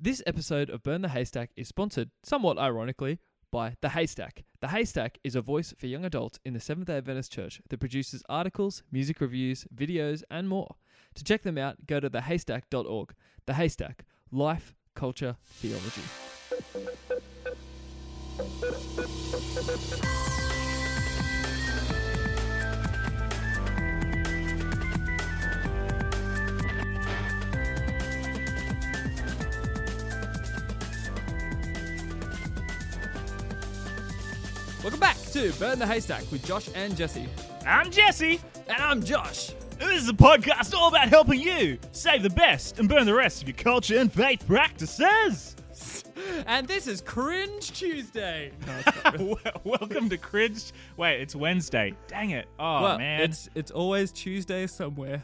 This episode of Burn the Haystack is sponsored, somewhat ironically, by The Haystack. The Haystack is a voice for young adults in the Seventh day Adventist Church that produces articles, music reviews, videos, and more. To check them out, go to thehaystack.org. The Haystack Life, Culture, Theology. To Burn the Haystack with Josh and Jesse. I'm Jesse. And I'm Josh. This is a podcast all about helping you save the best and burn the rest of your culture and faith practices. And this is Cringe Tuesday. Wel- Welcome to Cringe. Wait, it's Wednesday. Dang it. Oh, well, man. it's it's always Tuesday somewhere.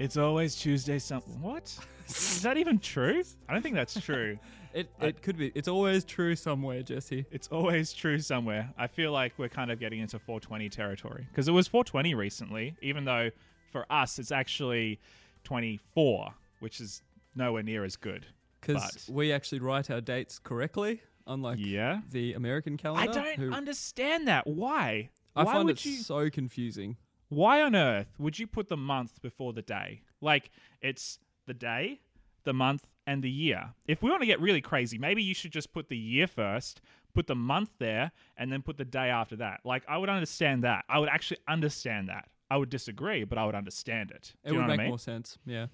It's always Tuesday. something. What? is that even true? I don't think that's true. It it could be. It's always true somewhere, Jesse. It's always true somewhere. I feel like we're kind of getting into 420 territory because it was 420 recently, even though for us it's actually 24, which is nowhere near as good. Because we actually write our dates correctly, unlike Yeah. the American calendar. I don't who- understand that. Why? I Why find would it you? so confusing. Why on earth would you put the month before the day? Like it's the day, the month, and the year. If we want to get really crazy, maybe you should just put the year first, put the month there, and then put the day after that. Like I would understand that. I would actually understand that. I would disagree, but I would understand it. It Do you would make I mean? more sense. Yeah.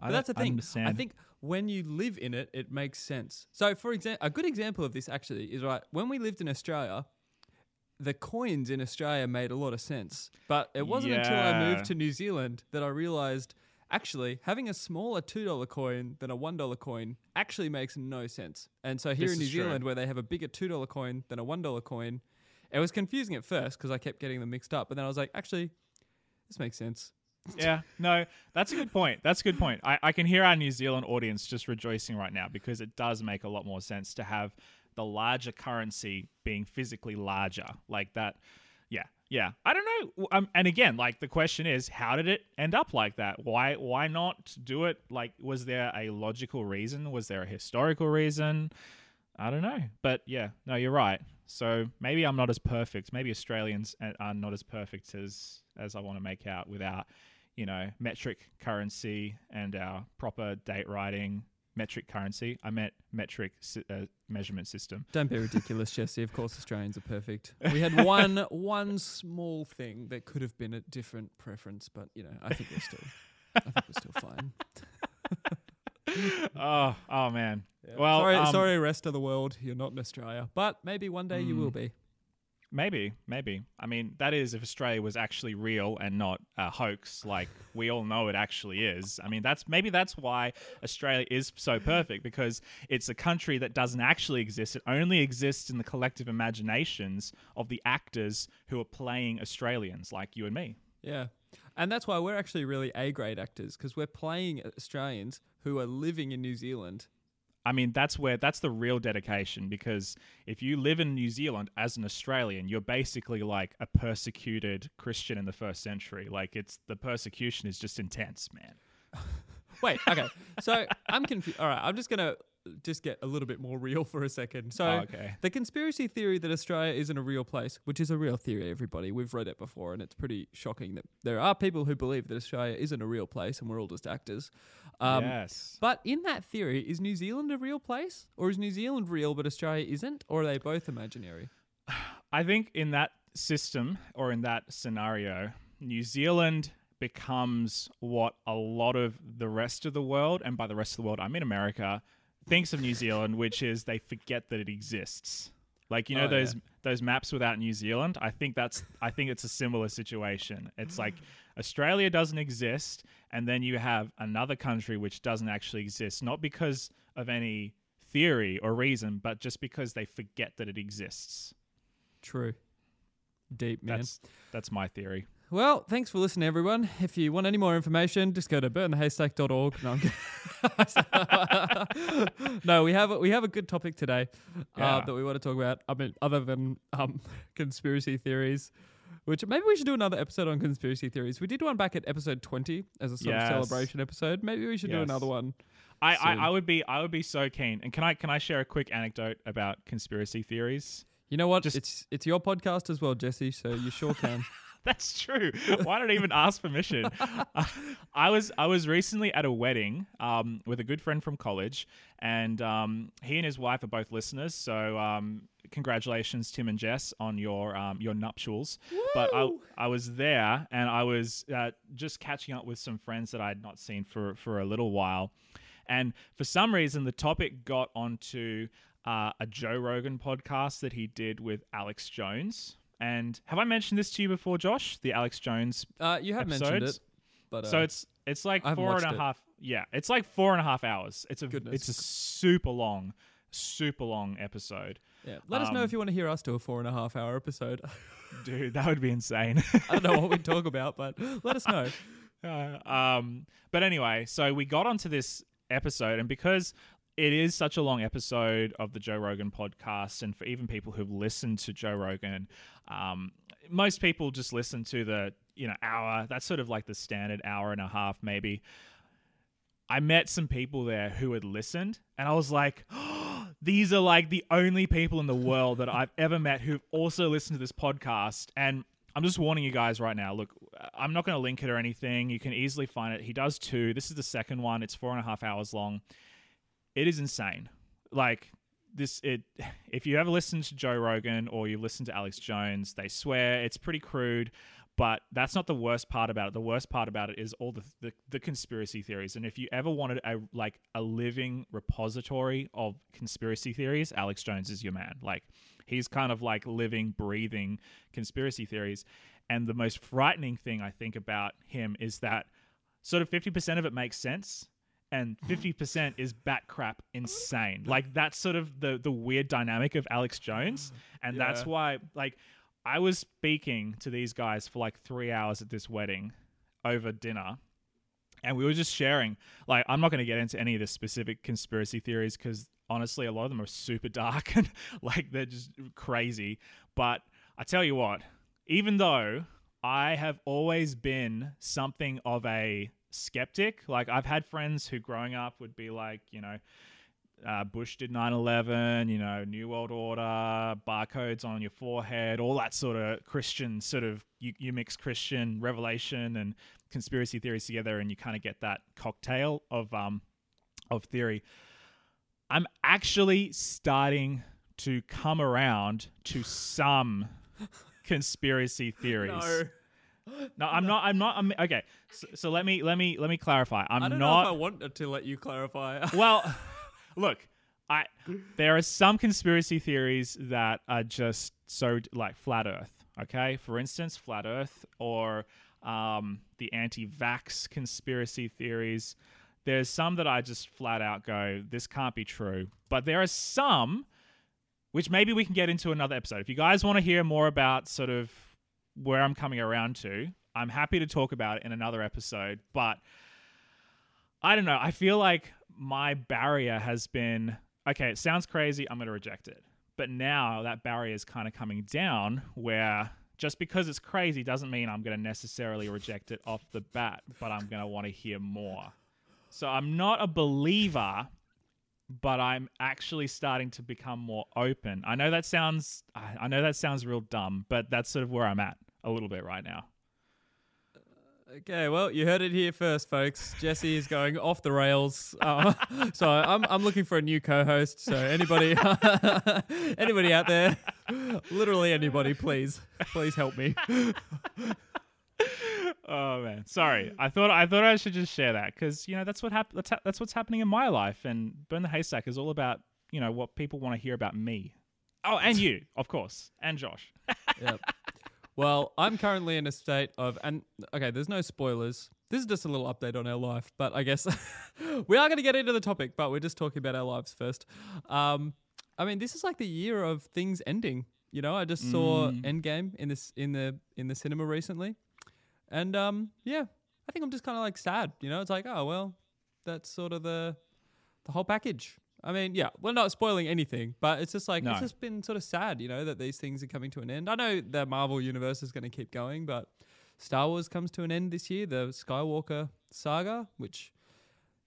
I But that's the thing. I think when you live in it, it makes sense. So, for example, a good example of this actually is right when we lived in Australia. The coins in Australia made a lot of sense, but it wasn't until I moved to New Zealand that I realized actually having a smaller two dollar coin than a one dollar coin actually makes no sense. And so here This in New is true. Zealand, where they have a bigger two dollar coin than a one dollar coin, it was confusing at first because I kept getting them mixed up. But then I was like, actually, this makes sense. yeah, no, that's a good point. That's a good point. I, I can hear our New Zealand audience just rejoicing right now because it does make a lot more sense to have the larger currency being physically larger. Like that. Yeah. I don't know. Um, and again, like the question is, how did it end up like that? Why why not do it? Like, was there a logical reason? Was there a historical reason? I don't know. But yeah, no, you're right. So maybe I'm not as perfect. Maybe Australians are not as perfect as as I want to make out with our, you know, metric currency and our proper date writing metric currency. I meant metric si- uh, measurement system. Don't be ridiculous, Jesse. Of course, Australians are perfect. We had one one small thing that could have been a different preference, but you know, I think we're still, I think we're still fine. oh, oh man. Well, sorry, um, sorry, rest of the world, you're not in Australia, but maybe one day you will Mm. be. Maybe, maybe. I mean, that is if Australia was actually real and not a hoax, like we all know it actually is. I mean, that's maybe that's why Australia is so perfect because it's a country that doesn't actually exist. It only exists in the collective imaginations of the actors who are playing Australians, like you and me. Yeah, and that's why we're actually really A grade actors because we're playing Australians who are living in New Zealand. I mean, that's where that's the real dedication because if you live in New Zealand as an Australian, you're basically like a persecuted Christian in the first century. Like it's the persecution is just intense, man. Wait, okay, so I'm confused. All right, I'm just gonna just get a little bit more real for a second. So. Oh, okay. The conspiracy theory that Australia isn't a real place, which is a real theory, everybody. We've read it before, and it's pretty shocking that there are people who believe that Australia isn't a real place and we're all just actors. Um, yes. But in that theory, is New Zealand a real place? Or is New Zealand real but Australia isn't? Or are they both imaginary? I think in that system or in that scenario, New Zealand becomes what a lot of the rest of the world, and by the rest of the world, I mean America, thinks of New Zealand, which is they forget that it exists. Like you know Oh, those yeah. those maps without New Zealand. I think that's I think it's a similar situation. It's mm. like Australia doesn't exist, and then you have another country which doesn't actually exist, not because of any theory or reason, but just because they forget that it exists. True. Deep, man. That's that's my theory. Well, thanks for listening, everyone. If you want any more information, just go to burnthehaystack.org. No, no, we have a, we have a good topic today uh, Yeah. that we want to talk about. I mean, other than um, conspiracy theories, which maybe we should do another episode on conspiracy theories. We did one back at episode twenty as a sort Yes. of celebration episode. Maybe we should do another one. I, I. I would be I would be so keen. And can I can I share a quick anecdote about conspiracy theories? You know what? Just- it's it's your podcast as well, Jesse. So you sure can. That's true. Why not even ask permission? Uh, I was I was recently at a wedding um, with a good friend from college, and um, he and his wife are both listeners. So um, congratulations, Tim and Jess, on your um, your nuptials. But I I was there, and I was uh, just catching up with some friends that I had not seen for for a little while, and for some reason the topic got onto uh, a Joe Rogan podcast that he did with Alex Jones. And have I mentioned this to you before, Josh? The Alex Jones Uh, you have mentioned it, but uh, so it's it's like four and a it. half. Yeah, it's like four and a half hours. It's a Goodness. it's a super long, super long episode, yeah. Let us know um, if you want to hear us do a four and a half hour episode. dude. That would be insane. I don't know what we'd talk about, but let us know. Uh, um, but anyway, so we got onto this episode, and because it is such a long episode of the Joe Rogan podcast, and for even people who've listened to Joe Rogan, um, most people just listen to the you know hour. That's sort of like the standard hour and a half, maybe. I met some people there who had listened, and I was like, these are like the only people in the world that I've ever met who've also listened to this podcast. And I'm just warning you guys right now. Look, I'm not going to link it or anything. You can easily find it. He does two. This is the second one. It's four and a half hours long. It is insane. Like this, it. If you ever listen to Joe Rogan or you listen to Alex Jones, they swear it's pretty crude. But that's not the worst part about it. The worst part about it is all the, the the conspiracy theories. And if you ever wanted a like a living repository of conspiracy theories, Alex Jones is your man. Like he's kind of like living, breathing conspiracy theories. And the most frightening thing I think about him is that sort of 50% of it makes sense and 50% is bat crap insane. Like that's sort of the the weird dynamic of Alex Jones. And that's why like I was speaking to these guys for like 3 hours at this wedding over dinner. And we were just sharing. Like i'm not going to get into any of the specific conspiracy theories because honestly a lot of them are super dark and like they're just crazy. But i tell you what even though i have always been something of a skeptic like i've had friends who growing up would be like you know uh, Bush did 9 11, you know, New World Order, barcodes on your forehead, all that sort of Christian, sort of, you, you mix Christian revelation and conspiracy theories together and you kind of get that cocktail of, um, of theory. I'm actually starting to come around to some conspiracy theories. No, I'm not. I'm not. I'm, okay, so, so let me let me let me clarify. I'm I don't not. know if I wanted to let you clarify. Well, look, I there are some conspiracy theories that are just so like flat Earth. Okay, for instance, flat Earth or um, the anti-vax conspiracy theories. There's some that I just flat out go, this can't be true. But there are some which maybe we can get into another episode. If you guys want to hear more about sort of where I'm coming around to, I'm happy to talk about it in another episode. But I don't know. I feel like my barrier has been okay, it sounds crazy. I'm going to reject it. But now that barrier is kind of coming down where just because it's crazy doesn't mean I'm going to necessarily reject it off the bat, but I'm going to want to hear more. So I'm not a believer, but I'm actually starting to become more open. I know that sounds I know that sounds real dumb, but that's sort of where I'm at a little bit right now. Okay, well, you heard it here first, folks. Jesse is going off the rails. Uh, so I'm I'm looking for a new co-host. So anybody anybody out there, literally anybody, please, please help me. Oh man, sorry. I thought I thought I should just share that because you know that's what hap- that's, ha- that's what's happening in my life, and burn the haystack is all about you know what people want to hear about me. Oh, and you, of course, and Josh. Yep. Well, I'm currently in a state of, and okay, there's no spoilers. This is just a little update on our life, but I guess we are going to get into the topic, but we're just talking about our lives first. Um, I mean, this is like the year of things ending. You know, I just saw Mm. Endgame in this in the in the cinema recently, and um, yeah, I think I'm just kind of like sad. You know, it's like, oh well, that's sort of the the whole package. I mean, yeah, we're not spoiling anything, but it's just like No. it's just been sort of sad, you know, that these things are coming to an end. I know the Marvel universe is going to keep going, but Star Wars comes to an end this year. The Skywalker saga, which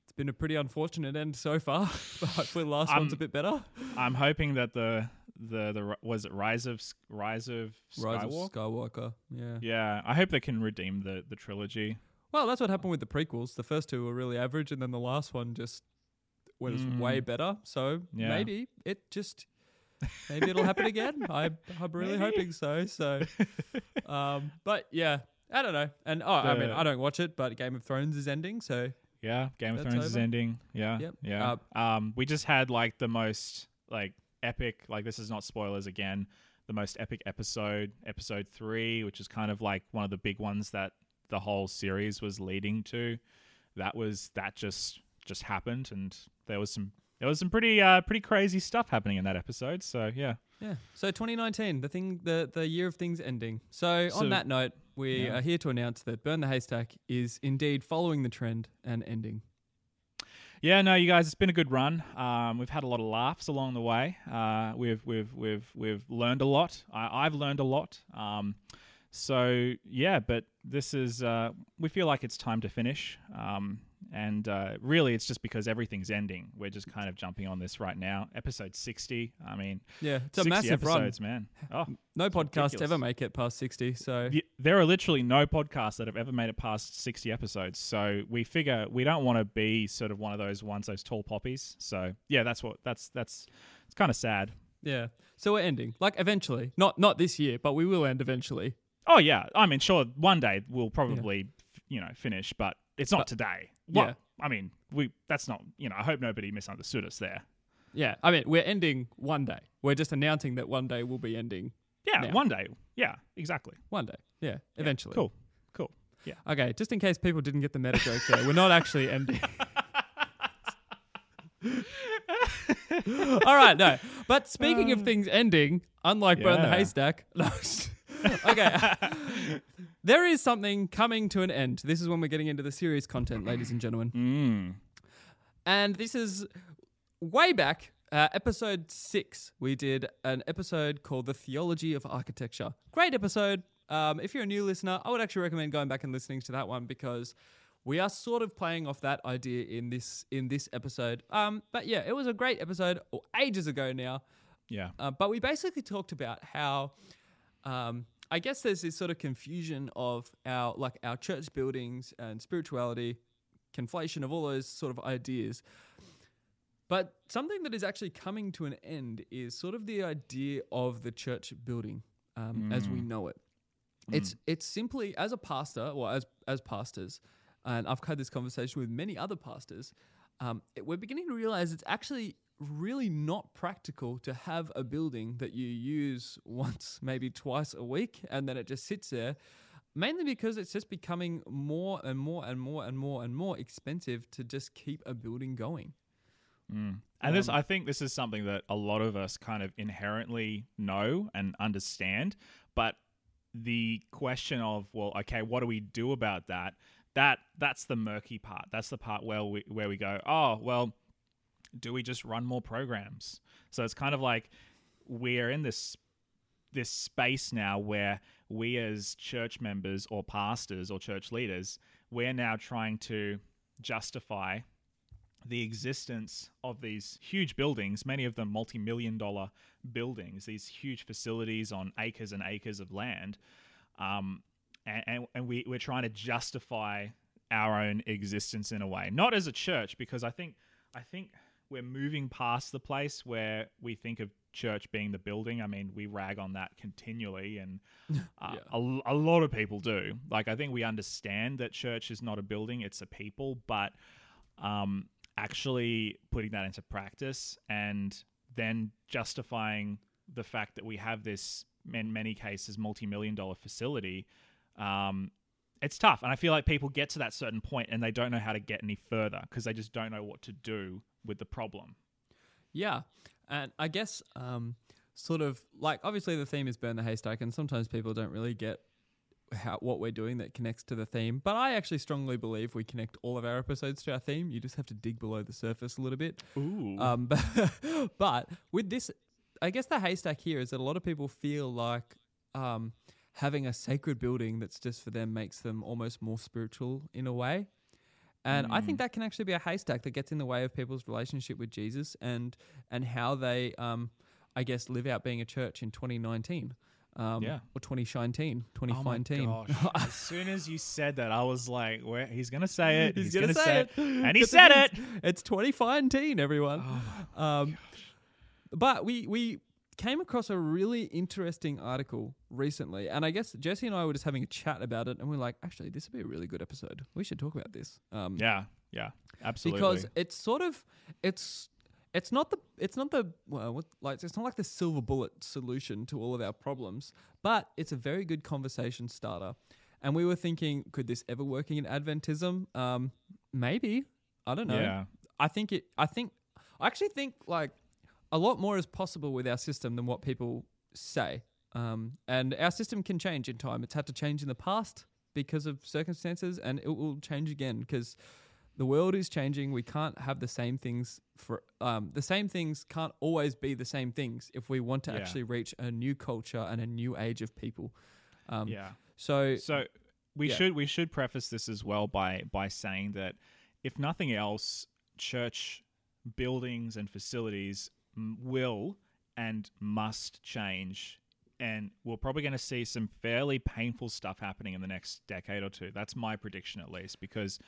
it's been a pretty unfortunate end so far. but hopefully, the last one's a bit better. I'm hoping that the the the was it Rise of Rise of Rise of Skywalker. Skywalker. Yeah. Yeah, I hope they can redeem the the trilogy. Well, that's what happened with the prequels. The first two were really average, and then the last one just was Mm. way better. So Yeah. maybe it just maybe it'll happen again. I I'm really Maybe. hoping so. So, um, but yeah, I don't know. And oh, I mean, I don't watch it, but Game of Thrones is ending, so Yeah, Game of Thrones is ending. Yeah, Yep. yeah. um, we just had like the most like epic. Like this is not spoilers again. The most epic episode, episode three, which is kind of like one of the big ones that the whole series was leading to. That was that just just happened, and there was some there was some pretty uh pretty crazy stuff happening in that episode. So yeah, Yeah. So 2019, the thing, the the year of things ending. So, So- on that note, we Yeah. are here to announce that Burn the Haystack is indeed following the trend and ending. Yeah, no, you guys, it's been a good run. Um, we've had a lot of laughs along the way. Uh, we've we've we've we've learned a lot. I, I've learned a lot. Um, so yeah, but this is uh, we feel like it's time to finish. Um, and uh, really, it's just because everything's ending. We're just kind of jumping on this right now. Episode sixty. I mean, Yeah, it's a 60 massive run. episodes, man. Oh, No podcast ridiculous. ever make it past 60. So there are literally no podcasts that have ever made it past 60 episodes. So we figure we don't want to be sort of one of those ones, those tall poppies. So yeah, that's what that's that's it's kind of sad. yeah, so we're ending like eventually, not not this year, but we will end eventually. Oh yeah, I mean, sure, one day we'll probably f- you know finish, but it's not But- today. yeah. I mean, we that's not you know. I hope nobody misunderstood us there. Yeah, I mean we're ending one day. We're just announcing that one day we'll be ending Yeah, Now. one day. Yeah, exactly. one day. Yeah, eventually. Cool, cool. Yeah. Okay, just in case people didn't get the meta joke there, we're not actually ending. All right, no. But speaking of uh. things ending, unlike Burn the Haystack, no. okay. There is something coming to an end. This is when we're getting into the serious content, ladies and gentlemen. Mm. And this is way back, uh, episode six. We did an episode called The Theology of Architecture. Great episode. Um, if you're a new listener, I would actually recommend going back and listening to that one because we are sort of playing off that idea in this in this episode. Um, but yeah, it was a great episode ages ago now. Yeah. Uh, but we basically talked about how, um, I guess there's this sort of confusion of our like our church buildings and spirituality, conflation of all those sort of ideas. But something that is actually coming to an end is sort of the idea of the church building um, as we know it. It's it's simply as a pastor or as as pastors, and I've had this conversation with many other pastors. Um, it- we're beginning to realize it's actually really not practical to have a building that you use once, maybe twice a week, and then it just sits there. Mainly because it's just becoming more and more and more and more and more expensive to just keep a building going. Mm. And this, Um, I think, this is something that a lot of us kind of inherently know and understand. But the question of, well, okay, what do we do about that? That that's the murky part. That's the part where we where we go, oh, well, do we just run more programs? So it's kind of like we're in this this space now where we as church members or pastors or church leaders, we're now trying to justify the existence of these huge buildings, many of them multi million dollar buildings, these huge facilities on acres and acres of land. Um, and, and, and we, we're trying to justify our own existence in a way, not as a church, because I think, I think we're moving past the place where we think of church being the building. I mean, we rag on that continually, and uh, Yeah. a, a lot of people do. Like, I think we understand that church is not a building, it's a people, but um, actually putting that into practice and then justifying the fact that we have this, in many cases, multi million dollar facility. Um, it's tough. And I feel like people get to that certain point and they don't know how to get any further because they just don't know what to do with the problem. Yeah. And I guess um, sort of like obviously the theme is burn the haystack and sometimes people don't really get how what we're doing that connects to the theme. But I actually strongly believe we connect all of our episodes to our theme. You just have to dig below the surface a little bit. Ooh. Um, but, but with this, I guess the haystack here is that a lot of people feel like um, having a sacred building that's just for them makes them almost more spiritual in a way. And I think Mm. that can actually be a haystack that gets in the way of people's relationship with Jesus and and how they, um, I guess, live out being a church in 2019. Um, Yeah. Or 2019, Oh my 2019. gosh. as soon as you said that, I was like, Where he's gonna say it. He's, gonna, say it. And he said it. it. It's 2019, everyone. Oh Um, but we we came across a really interesting article recently, and I guess Jesse and I were just having a chat about it, and we are like, actually, this would be a really good episode. We should talk about this. Um, Yeah, yeah. Absolutely. because it's sort of it's it's not the it's not the well what, like it's not like the silver bullet solution to all of our problems, but it's a very good conversation starter. And we were thinking, could this ever work in Adventism? Um, maybe. I don't know. Yeah. I think it. I think. I actually think like a lot more is possible with our system than what people say. Um, and our system can change in time. It's had to change in the past because of circumstances, and it will change again because the world is changing. We can't have the same things for um, the same things can't always be the same things if we want to Yeah. actually reach a new culture and a new age of people. Um, yeah. So So we Yeah. should we should preface this as well by by saying that if nothing else, church buildings and facilities will and must change. And we're probably going to see some fairly painful stuff happening in the next decade or two. That's my prediction, at least, because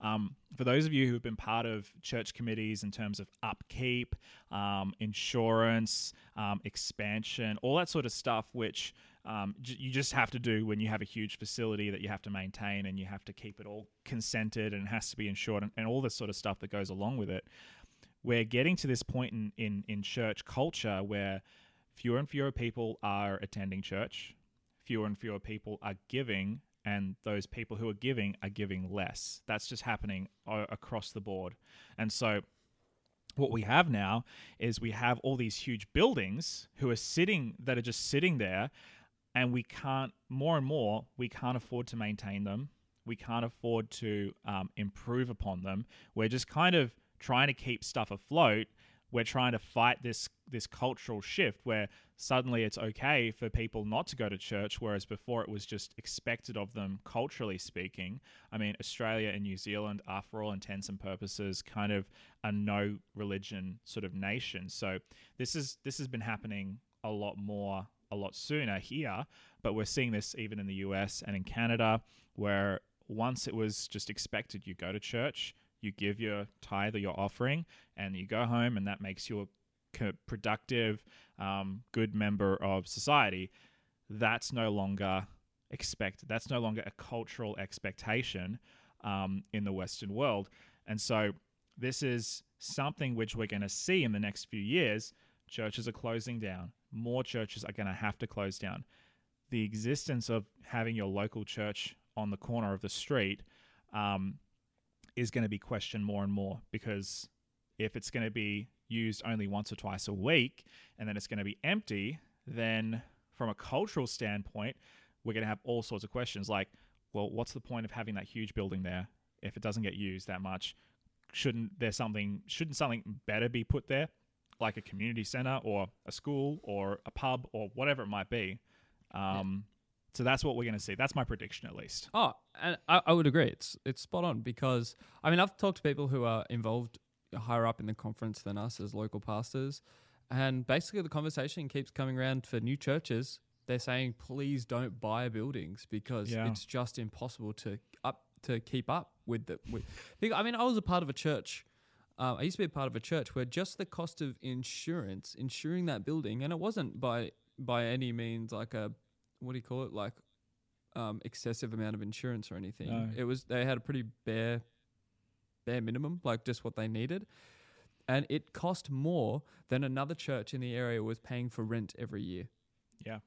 um, for those of you who have been part of church committees in terms of upkeep, um, insurance, um, expansion, all that sort of stuff, which um, j- you just have to do when you have a huge facility that you have to maintain and you have to keep it all consented and it has to be insured and, and all this sort of stuff that goes along with it. We're getting to this point in, in, in church culture where fewer and fewer people are attending church, fewer and fewer people are giving, and those people who are giving are giving less. That's just happening across the board. And so, what we have now is we have all these huge buildings who are sitting that are just sitting there, and we can't more and more we can't afford to maintain them. We can't afford to um, improve upon them. We're just kind of trying to keep stuff afloat we're trying to fight this this cultural shift where suddenly it's okay for people not to go to church whereas before it was just expected of them culturally speaking. I mean australia and new zealand are for all intents and purposes kind of a no religion sort of nation. So this is this has been happening a lot more a lot sooner here but we're seeing this even in the us and in canada where once it was just expected you go to church you give your tithe or your offering and you go home and that makes you a productive um, good member of society that's no longer expected that's no longer a cultural expectation um, in the western world. And so this is something which we're going to see in the next few years. Churches are closing down. More churches are going to have to close down. The existence of having your local church on the corner of the street um, is going to be questioned more and more because if it's going to be used only once or twice a week and then it's going to be empty, then from a cultural standpoint, we're going to have all sorts of questions like, well, what's the point of having that huge building there if it doesn't get used that much? Shouldn't there something shouldn't something better be put there, like a community center or a school or a pub or whatever it might be? Um, So that's what we're going to see. That's my prediction, at least. Oh, and I, I would agree. It's it's spot on because I mean I've talked to people who are involved higher up in the conference than us as local pastors, and basically the conversation keeps coming around for new churches. They're saying please don't buy buildings because Yeah. it's just impossible to up to keep up with the. With, I mean, I was a part of a church. Uh, I used to be a part of a church where just the cost of insurance, insuring that building, and it wasn't by by any means like a what do you call it like um, excessive amount of insurance or anything. No. It was they had a pretty bare bare minimum, like just what they needed. And it cost more than another church in the area was paying for rent every year. Yeah.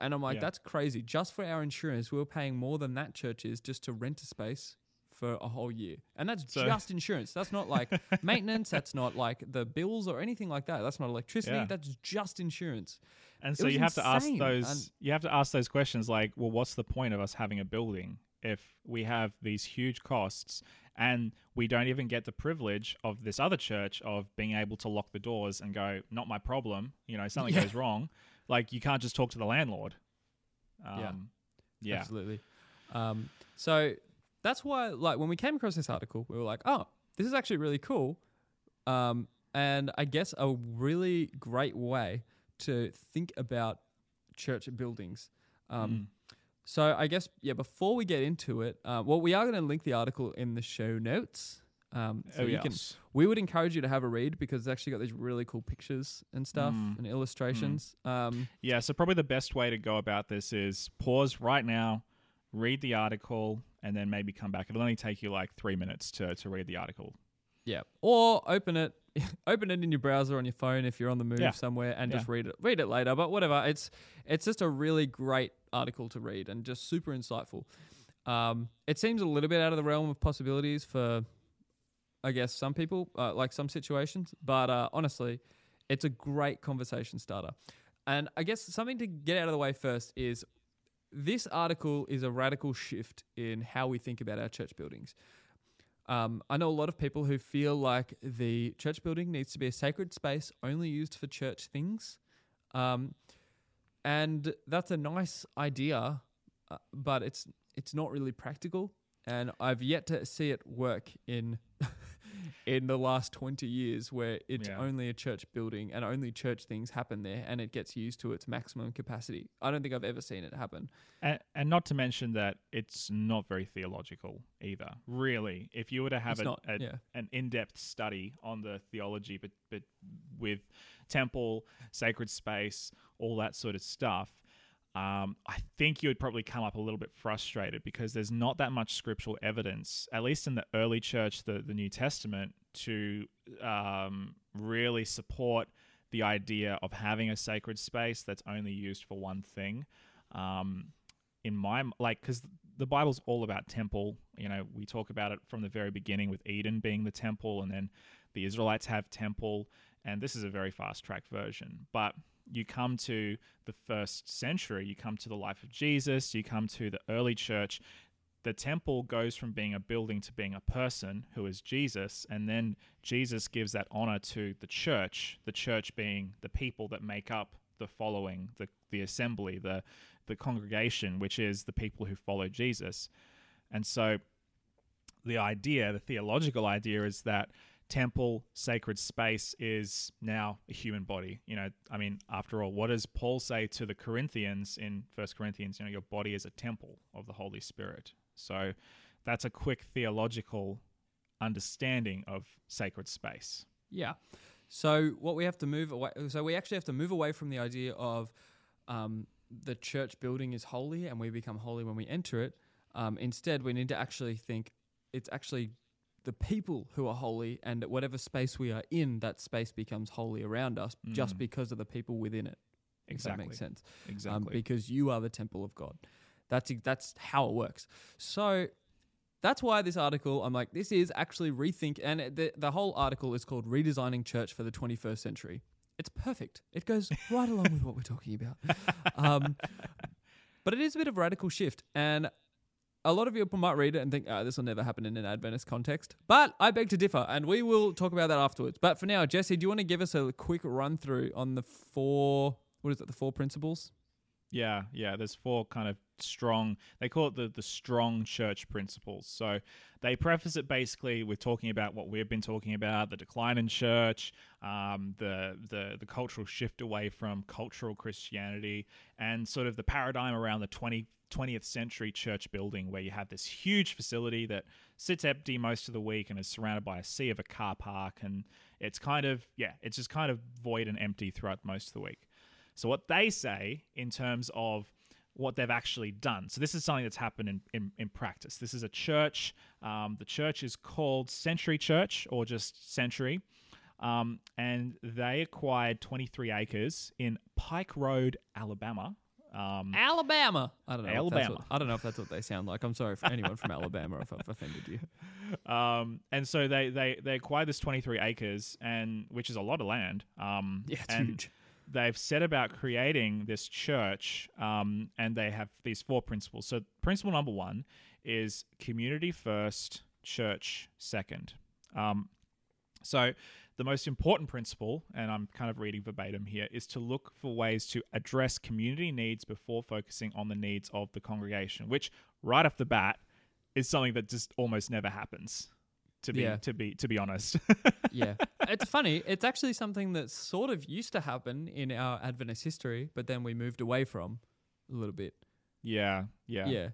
And I'm like, Yeah. that's crazy. Just for our insurance, we were paying more than that church is just to rent a space for a whole year. And that's So- just insurance. That's not like maintenance. That's not like the bills or anything like that. That's not electricity. Yeah. That's just insurance. And It so you have to ask those and- you have to ask those questions like, well, what's the point of us having a building if we have these huge costs and we don't even get the privilege of this other church of being able to lock the doors and go, not my problem, you know, something Yeah. goes wrong. Like you can't just talk to the landlord. Yeah. Um, yeah. Absolutely. Um, so that's why, like, when we came across this article, we were like, oh, this is actually really cool. Um, and I guess a really great way to think about church buildings. Um, Mm. So I guess yeah. Before we get into it, uh, well, we are going to link the article in the show notes. Um, so oh, you can. We would encourage you to have a read because it's actually got these really cool pictures and stuff Mm. and illustrations. Um, Yeah, so probably the best way to go about this is pause right now, read the article, and then maybe come back. It'll only take you like three minutes to, to read the article. yeah, or open it, open it in your browser on your phone if you're on the move Yeah. somewhere and just read it. Read it later, but whatever. It's it's just a really great article to read and just super insightful. Um, it seems a little bit out of the realm of possibilities for, I guess, some people, uh, like some situations. But uh, honestly, it's a great conversation starter. And I guess something to get out of the way first is this article is a radical shift in how we think about our church buildings. Um, I know a lot of people who feel like the church building needs to be a sacred space only used for church things. Um, and that's a nice idea, uh, but it's it's not really practical. And I've yet to see it work in in the last twenty years, where it's Yeah. only a church building and only church things happen there, and it gets used to its maximum capacity. I don't think I've ever seen it happen. And, and not to mention that it's not very theological either. Really, if you were to have a, not, a- yeah. an in-depth study on the theology, but but with temple, sacred space, all that sort of stuff, um, I think you would probably come up a little bit frustrated because there's not that much scriptural evidence, at least in the early church, the the New Testament, to um, really support the idea of having a sacred space that's only used for one thing. Um, in my like, because the Bible's all about temple. You know, we talk about it from the very beginning with Eden being the temple, and then the Israelites have temple, and this is a very fast track version. But you come to the first century, you come to the life of Jesus, you come to the early church. The temple goes from being a building to being a person who is Jesus, and then Jesus gives that honor to the church, the church being the people that make up the following, the, the assembly, the, the congregation, which is the people who follow Jesus. And so the idea, the theological idea, is that temple, sacred space is now a human body. You know, I mean, after all, what does Paul say to the Corinthians in First Corinthians? You know, your body is a temple of the Holy Spirit. So that's a quick theological understanding of sacred space. Yeah. So what we have to move away. So we actually have to move away from the idea of um, the church building is holy and we become holy when we enter it. Um, instead, we need to actually think it's actually the people who are holy, and at whatever space we are in, that space becomes holy around us just Mm. because of the people within it. If Exactly. that makes sense. Exactly. um, because you are the temple of God. That's that's how it works. So that's why this article, I'm like, this is actually rethink, and the the whole article is called "Redesigning Church for the 21st Century." It's perfect. It goes right along with what we're talking about. Um, but it is a bit of a radical shift, and a lot of people might read it and think, oh, this will never happen in an Adventist context. But I beg to differ, and we will talk about that afterwards. But for now, Jesse, do you want to give us a quick run through on the four, what is it, the four principles? Yeah, yeah. There's four kind of strong. They call it the the strong church principles. So they preface it basically with talking about what we've been talking about: the decline in church, um, the the the cultural shift away from cultural Christianity, and sort of the paradigm around the 20, 20th century church building, where you have this huge facility that sits empty most of the week and is surrounded by a sea of a car park, and it's kind of yeah, it's just kind of void and empty throughout most of the week. So what they say in terms of what they've actually done. So this is something that's happened in, in, in practice. This is a church. Um, the church is called Century Church or just Century. Um, and they acquired 23 acres in Pike Road, Alabama. Um, Alabama. I don't know. Alabama. what- I don't know if that's what they sound like. I'm sorry for anyone from Alabama if I've offended you. um, and so they, they, they acquired this 23 acres, and which is a lot of land. Um, Yeah, it's and huge. They've set about creating this church um, and they have these four principles so principle number one is community first church second um, so the most important principle and i'm kind of reading verbatim here is to look for ways to address community needs before focusing on the needs of the congregation which right off the bat is something that just almost never happens. To be Yeah. to be to be honest. yeah. It's funny. It's actually something that sort of used to happen in our Adventist history, but then we moved away from a little bit. yeah, yeah. Yeah.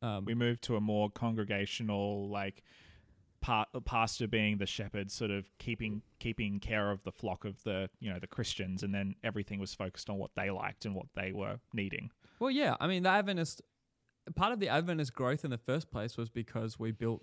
Um, We moved to a more congregational like pa- pastor being the shepherd sort of keeping keeping care of the flock of the, you know, the Christians and then everything was focused on what they liked and what they were needing. well, yeah. I mean, the Adventist part of the Adventist growth in the first place was because we built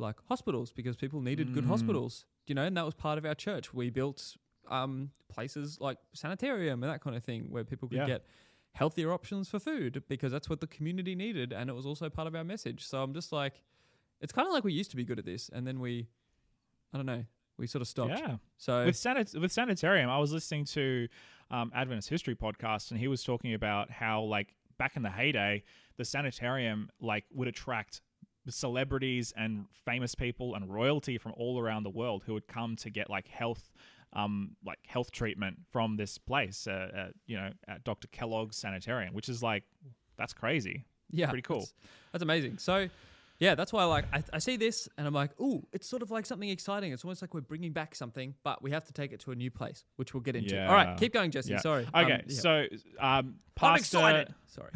like hospitals because people needed good Mm. hospitals, you know, and that was part of our church. We built um, places like sanitarium and that kind of thing where people could Yeah. get healthier options for food because that's what the community needed and it was also part of our message. So I'm just like, it's kind of like we used to be good at this and then we, I don't know, we sort of stopped. Yeah. So with sanit- with sanitarium, I was listening to um, Adventist history podcast, and he was talking about how like back in the heyday, the sanitarium like would attract celebrities and famous people and royalty from all around the world who would come to get like health. Um, like health treatment from this place, uh, uh, you know, at Dr. Kellogg's Sanitarium, which is like, that's crazy. Yeah, Pretty cool. That's, that's amazing. So, yeah, that's why like I, I see this and I'm like, ooh, it's sort of like something exciting. It's almost like we're bringing back something, but we have to take it to a new place, which we'll get into. All Yeah. right, keep going, Jesse. Yeah. Sorry. Um, Okay, yeah. so um, I'm Pastor, excited. Sorry.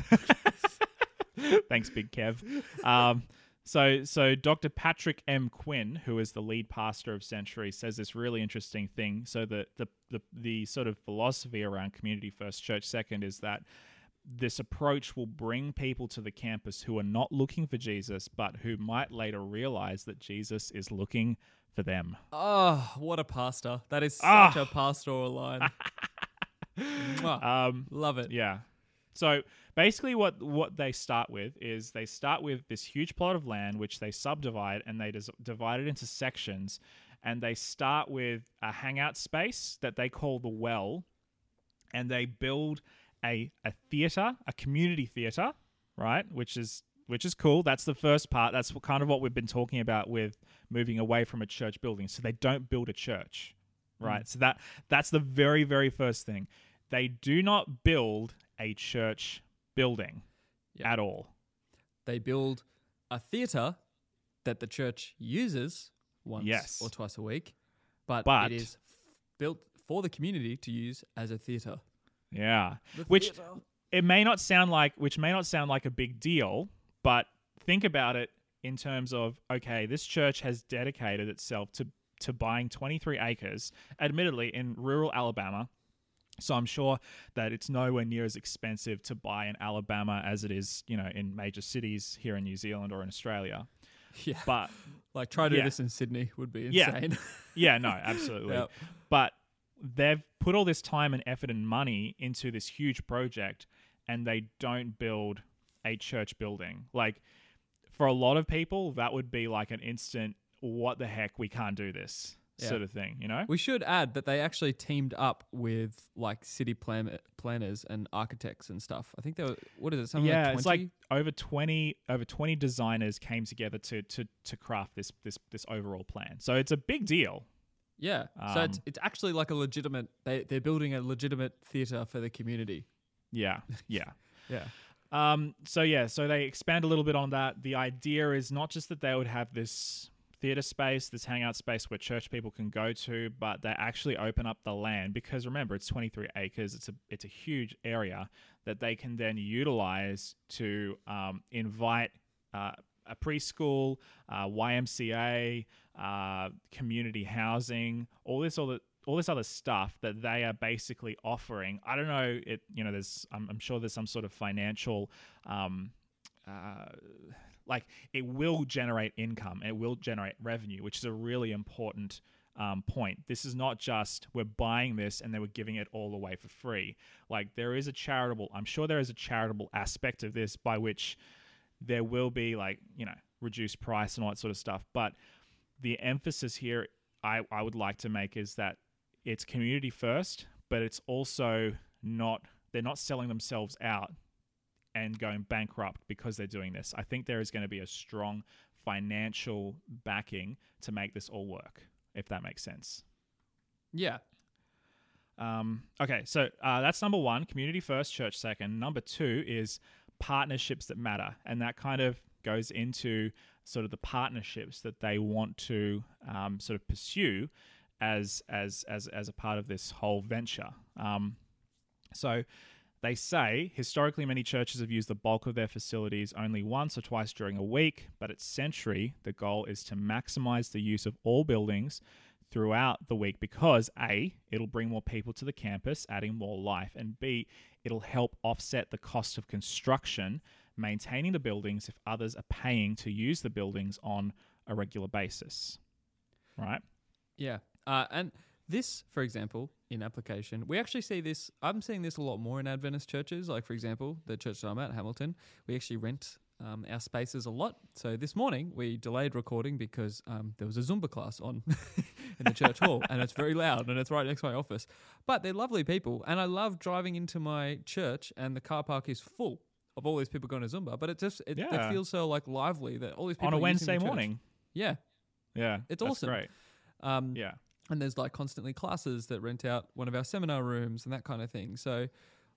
Thanks, Big Kev. Um, so, so Dr. Patrick M. Quinn, who is the lead pastor of Century, says this really interesting thing. So, the the the, the sort of philosophy around Community First, Church Second is that this approach will bring people to the campus who are not looking for Jesus, but who might later realize that Jesus is looking for them. Oh, what a pastor! That is such Ah. a pastoral line. Um, Love it. Yeah. So basically, what what they start with is they start with this huge plot of land, which they subdivide and they dis- divide it into sections, and they start with a hangout space that they call the well, and they build a a theater, a community theater, right? Which is which is cool. That's the first part. That's what, kind of what we've been talking about with moving away from a church building. So they don't build a church, right? Mm. So that that's the very very first thing. They do not build a church building Yeah. at all. They build a theater that the church uses once Yes. or twice a week, but, But- it is f- built for the community to use as a theater. Yeah. The Which- theater. it may not sound like which may not sound like a big deal, but think about it in terms of okay, this church has dedicated itself to to buying 23 acres, admittedly in rural Alabama. So I'm sure that it's nowhere near as expensive to buy in Alabama as it is, you know, in major cities here in New Zealand or in Australia. yeah, But like try to do this in Sydney would be Yeah. insane. yeah, no, absolutely. Yep. But they've put all this time and effort and money into this huge project and they don't build a church building. Like for a lot of people, that would be like an instant, what the heck, we can't do this Yeah. sort of thing, you know? We should add that they actually teamed up with like city plan- planners and architects and stuff. I think they were what is it? Something yeah, like it's like over twenty over twenty designers came together to to to craft this this this overall plan. So it's a big deal. yeah. so it's um, it's actually like a legitimate. They they're building a legitimate theater for the community. Yeah, yeah. Yeah. Um, so yeah, so they expand a little bit on that. The idea is not just that they would have this theater space, this hangout space where church people can go to, but they actually open up the land because remember it's 23 acres. It's a it's a huge area that they can then utilize to um, invite uh, a preschool, uh, YMCA, uh, community housing, all this all the all this other stuff that they are basically offering. I don't know. It you know there's I'm, I'm sure there's some sort of financial. Um, uh, like it will generate income it will generate revenue, which is a really important um, point. This is not just we're buying this and then we're giving it all away for free. Like there is a charitable, I'm sure there is a charitable aspect of this by which there will be like, you know, reduced price and all that sort of stuff. But the emphasis here I, I would like to make is that it's community first, but it's also not, they're not selling themselves out and going bankrupt because they're doing this. I think there is going to be a strong financial backing to make this all work, if that makes sense. Yeah. Um, okay, so uh, that's number one, community first, church second. Number two is partnerships that matter, and that kind of goes into sort of the partnerships that they want to um, sort of pursue as as as as a part of this whole venture. Um, so they say historically many churches have used the bulk of their facilities only once or twice during a week, but at Century, the goal is to maximize the use of all buildings throughout the week because A, it'll bring more people to the campus, adding more life, and B, it'll help offset the cost of construction, maintaining the buildings if others are paying to use the buildings on a regular basis. Right? Yeah. Uh, and this, for example, in application, we actually see this. I'm seeing this a lot more in Adventist churches. Like, for example, the church that I'm at, Hamilton, we actually rent um, our spaces a lot. So this morning we delayed recording because um, there was a Zumba class on in the church hall, and it's very loud, and it's right next to my office. But they're lovely people, and I love driving into my church, and the car park is full of all these people going to Zumba. But it just it, it feels so like lively that all these people On a Wednesday morning. Yeah, Yeah. It's that's awesome. Great. um, Yeah. And there's like constantly classes that rent out one of our seminar rooms and that kind of thing. So,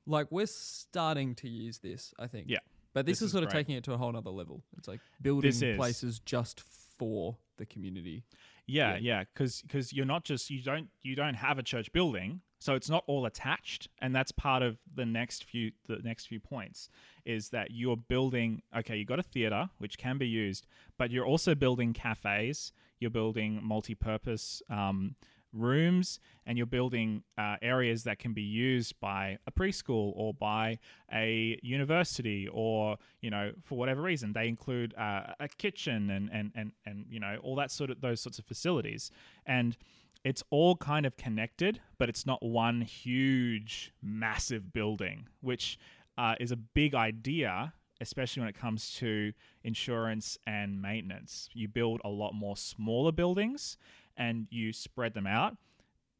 like, we're starting to use this, I think. Yeah. But this, This is, is sort of taking it to a whole nother level. It's like building places just for the community. Yeah, Yeah. yeah, because you're not just you don't you don't have a church building, so it's not all attached, and that's part of the next few the next few points is that you're building. Okay, you got a theater which can be used, but you're also building cafes. You're building multi-purpose um, rooms, and you're building uh, areas that can be used by a preschool or by a university, or you know, for whatever reason, they include uh, a kitchen and and and and you know all that sort of those sorts of facilities, and it's all kind of connected, but it's not one huge, massive building, which uh, is a big idea, especially when it comes to insurance and maintenance. You build a lot more smaller buildings and you spread them out.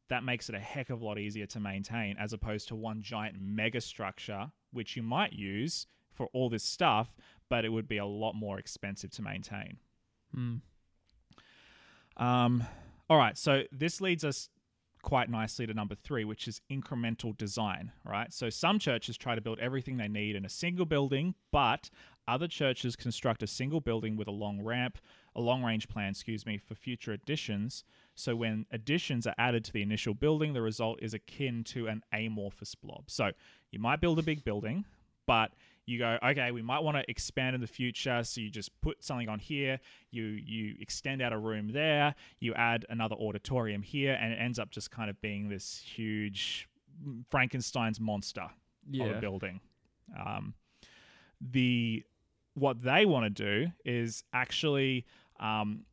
That makes it a heck of a lot easier to maintain as opposed to one giant mega structure, which you might use for all this stuff, but it would be a lot more expensive to maintain. Mm. Um, all right, so this leads us quite nicely to number three, which is incremental design, right? So some churches try to build everything they need in a single building, but other churches construct a single building with a long ramp, a long range plan, excuse me, for future additions. So when additions are added to the initial building, the result is akin to an amorphous blob. So you might build a big building, but you go, okay, we might want to expand in the future. So you just put something on here, you you extend out a room there, you add another auditorium here, and it ends up just kind of being this huge Frankenstein's monster of a building. Um, the what they want to do is actually um,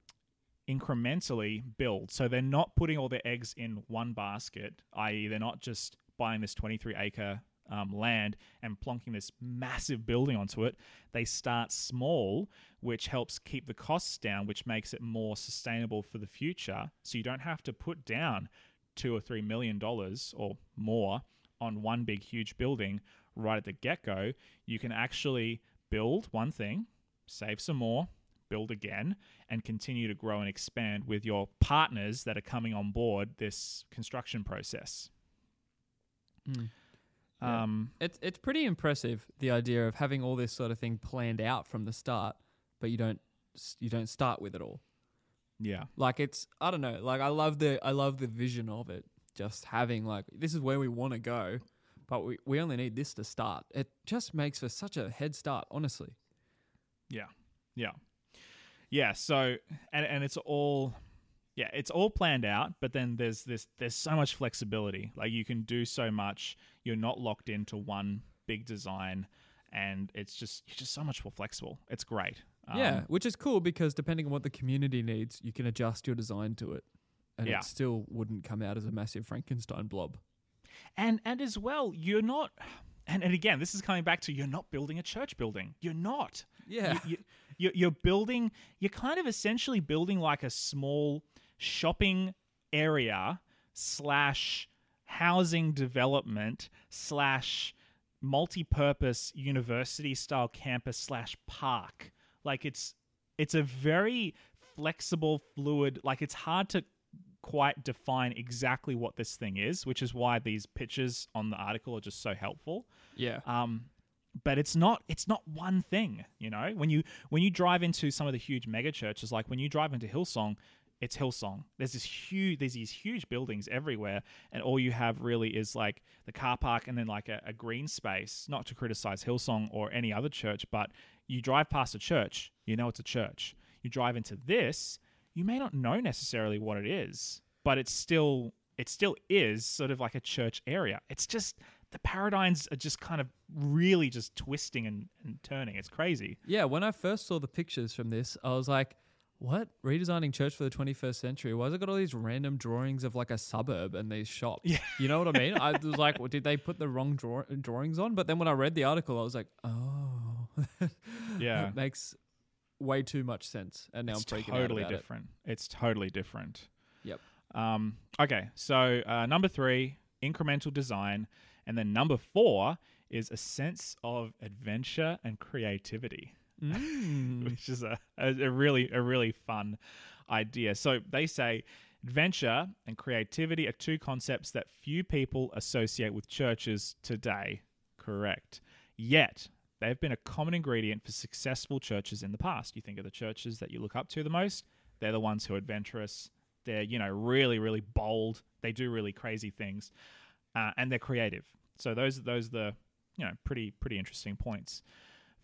incrementally build. So they're not putting all their eggs in one basket, i.e., they're not just buying this 23 acre um, land and plonking this massive building onto it. They start small, which helps keep the costs down, which makes it more sustainable for the future. So you don't have to put down two or three million dollars or more on one big, huge building right at the get go. You can actually build one thing, save some more, build again, and continue to grow and expand with your partners that are coming on board this construction process. Mm. Yeah. Um, It's it's pretty impressive the idea of having all this sort of thing planned out from the start, but you don't you don't start with it all. yeah. Like it's I don't know. Like I love the I love the vision of it. Just having like this is where we want to go, but we we only need this to start. It just makes for such a head start, honestly. Yeah. Yeah. Yeah, so and and it's all yeah, it's all planned out, but then there's this there's so much flexibility. Like you can do so much. You're not locked into one big design and it's just you're just so much more flexible. It's great. Um, yeah, which is cool because depending on what the community needs, you can adjust your design to it, and Yeah. it still wouldn't come out as a massive Frankenstein blob. And and as well, you're not and, and again, this is coming back to you're not building a church building. You're not. Yeah, you, you, you're building you're kind of essentially building like a small shopping area slash housing development slash multi-purpose university style campus slash park. Like it's it's a very flexible fluid like it's hard to quite define exactly what this thing is which is why these pictures on the article are just so helpful. Yeah, um, but it's not it's not one thing you know? When you when you drive into some of the huge mega churches like when you drive into hillsong it's hillsong there's this huge there's these huge buildings everywhere and all you have really is like the car park and then like a, a green space not to criticize hillsong or any other church but you drive past a church you know it's a church you drive into this you may not know necessarily what it is but it's still it still is sort of like a church area it's just the paradigms are just kind of really just twisting and, and turning. It's crazy. Yeah, when I first saw the pictures from this, I was like, what? Redesigning church for the 21st century? Why has it got all these random drawings of like a suburb and these shops? Yeah. You know what I mean? I was like, well, did they put the wrong draw- drawings on? But then when I read the article, I was like, oh. Yeah. it makes way too much sense. And now it's I'm freaking totally out about different. It's totally different. Yep. Um, okay, so uh, number three, incremental design. And then number four is a sense of adventure and creativity. Mm. which is a, a, a really a really fun idea. So they say adventure and creativity are two concepts that few people associate with churches today. Correct. Yet they've been a common ingredient for successful churches in the past. You think of the churches that you look up to the most, they're the ones who are adventurous. They're, you know, really, really bold. They do really crazy things. Uh, and they're creative. So those those are the you know pretty pretty interesting points.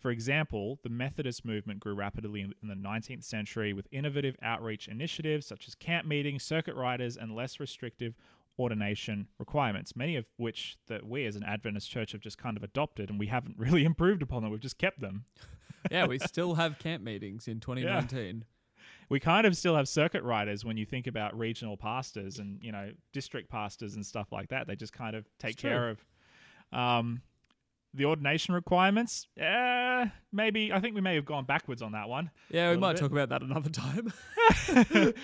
For example, the Methodist movement grew rapidly in the 19th century with innovative outreach initiatives such as camp meetings, circuit riders, and less restrictive ordination requirements, many of which that we as an Adventist church have just kind of adopted and we haven't really improved upon them. We've just kept them. yeah, we still have camp meetings in 2019. We kind of still have circuit riders when you think about regional pastors and, you know, district pastors and stuff like that. They just kind of take It's true. care of um, the ordination requirements. Uh, maybe I think we may have gone backwards on that one. Yeah, we might bit. talk about that another time. but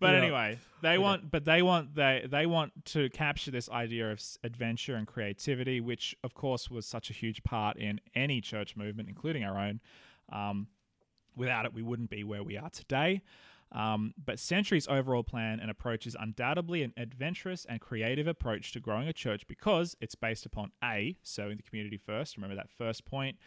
Yeah. anyway, they want, but they want, they they want to capture this idea of adventure and creativity, which of course was such a huge part in any church movement, including our own. Um, without it, we wouldn't be where we are today. Um, but Century's overall plan and approach is undoubtedly an adventurous and creative approach to growing a church because it's based upon A, serving the community first. Remember that first point,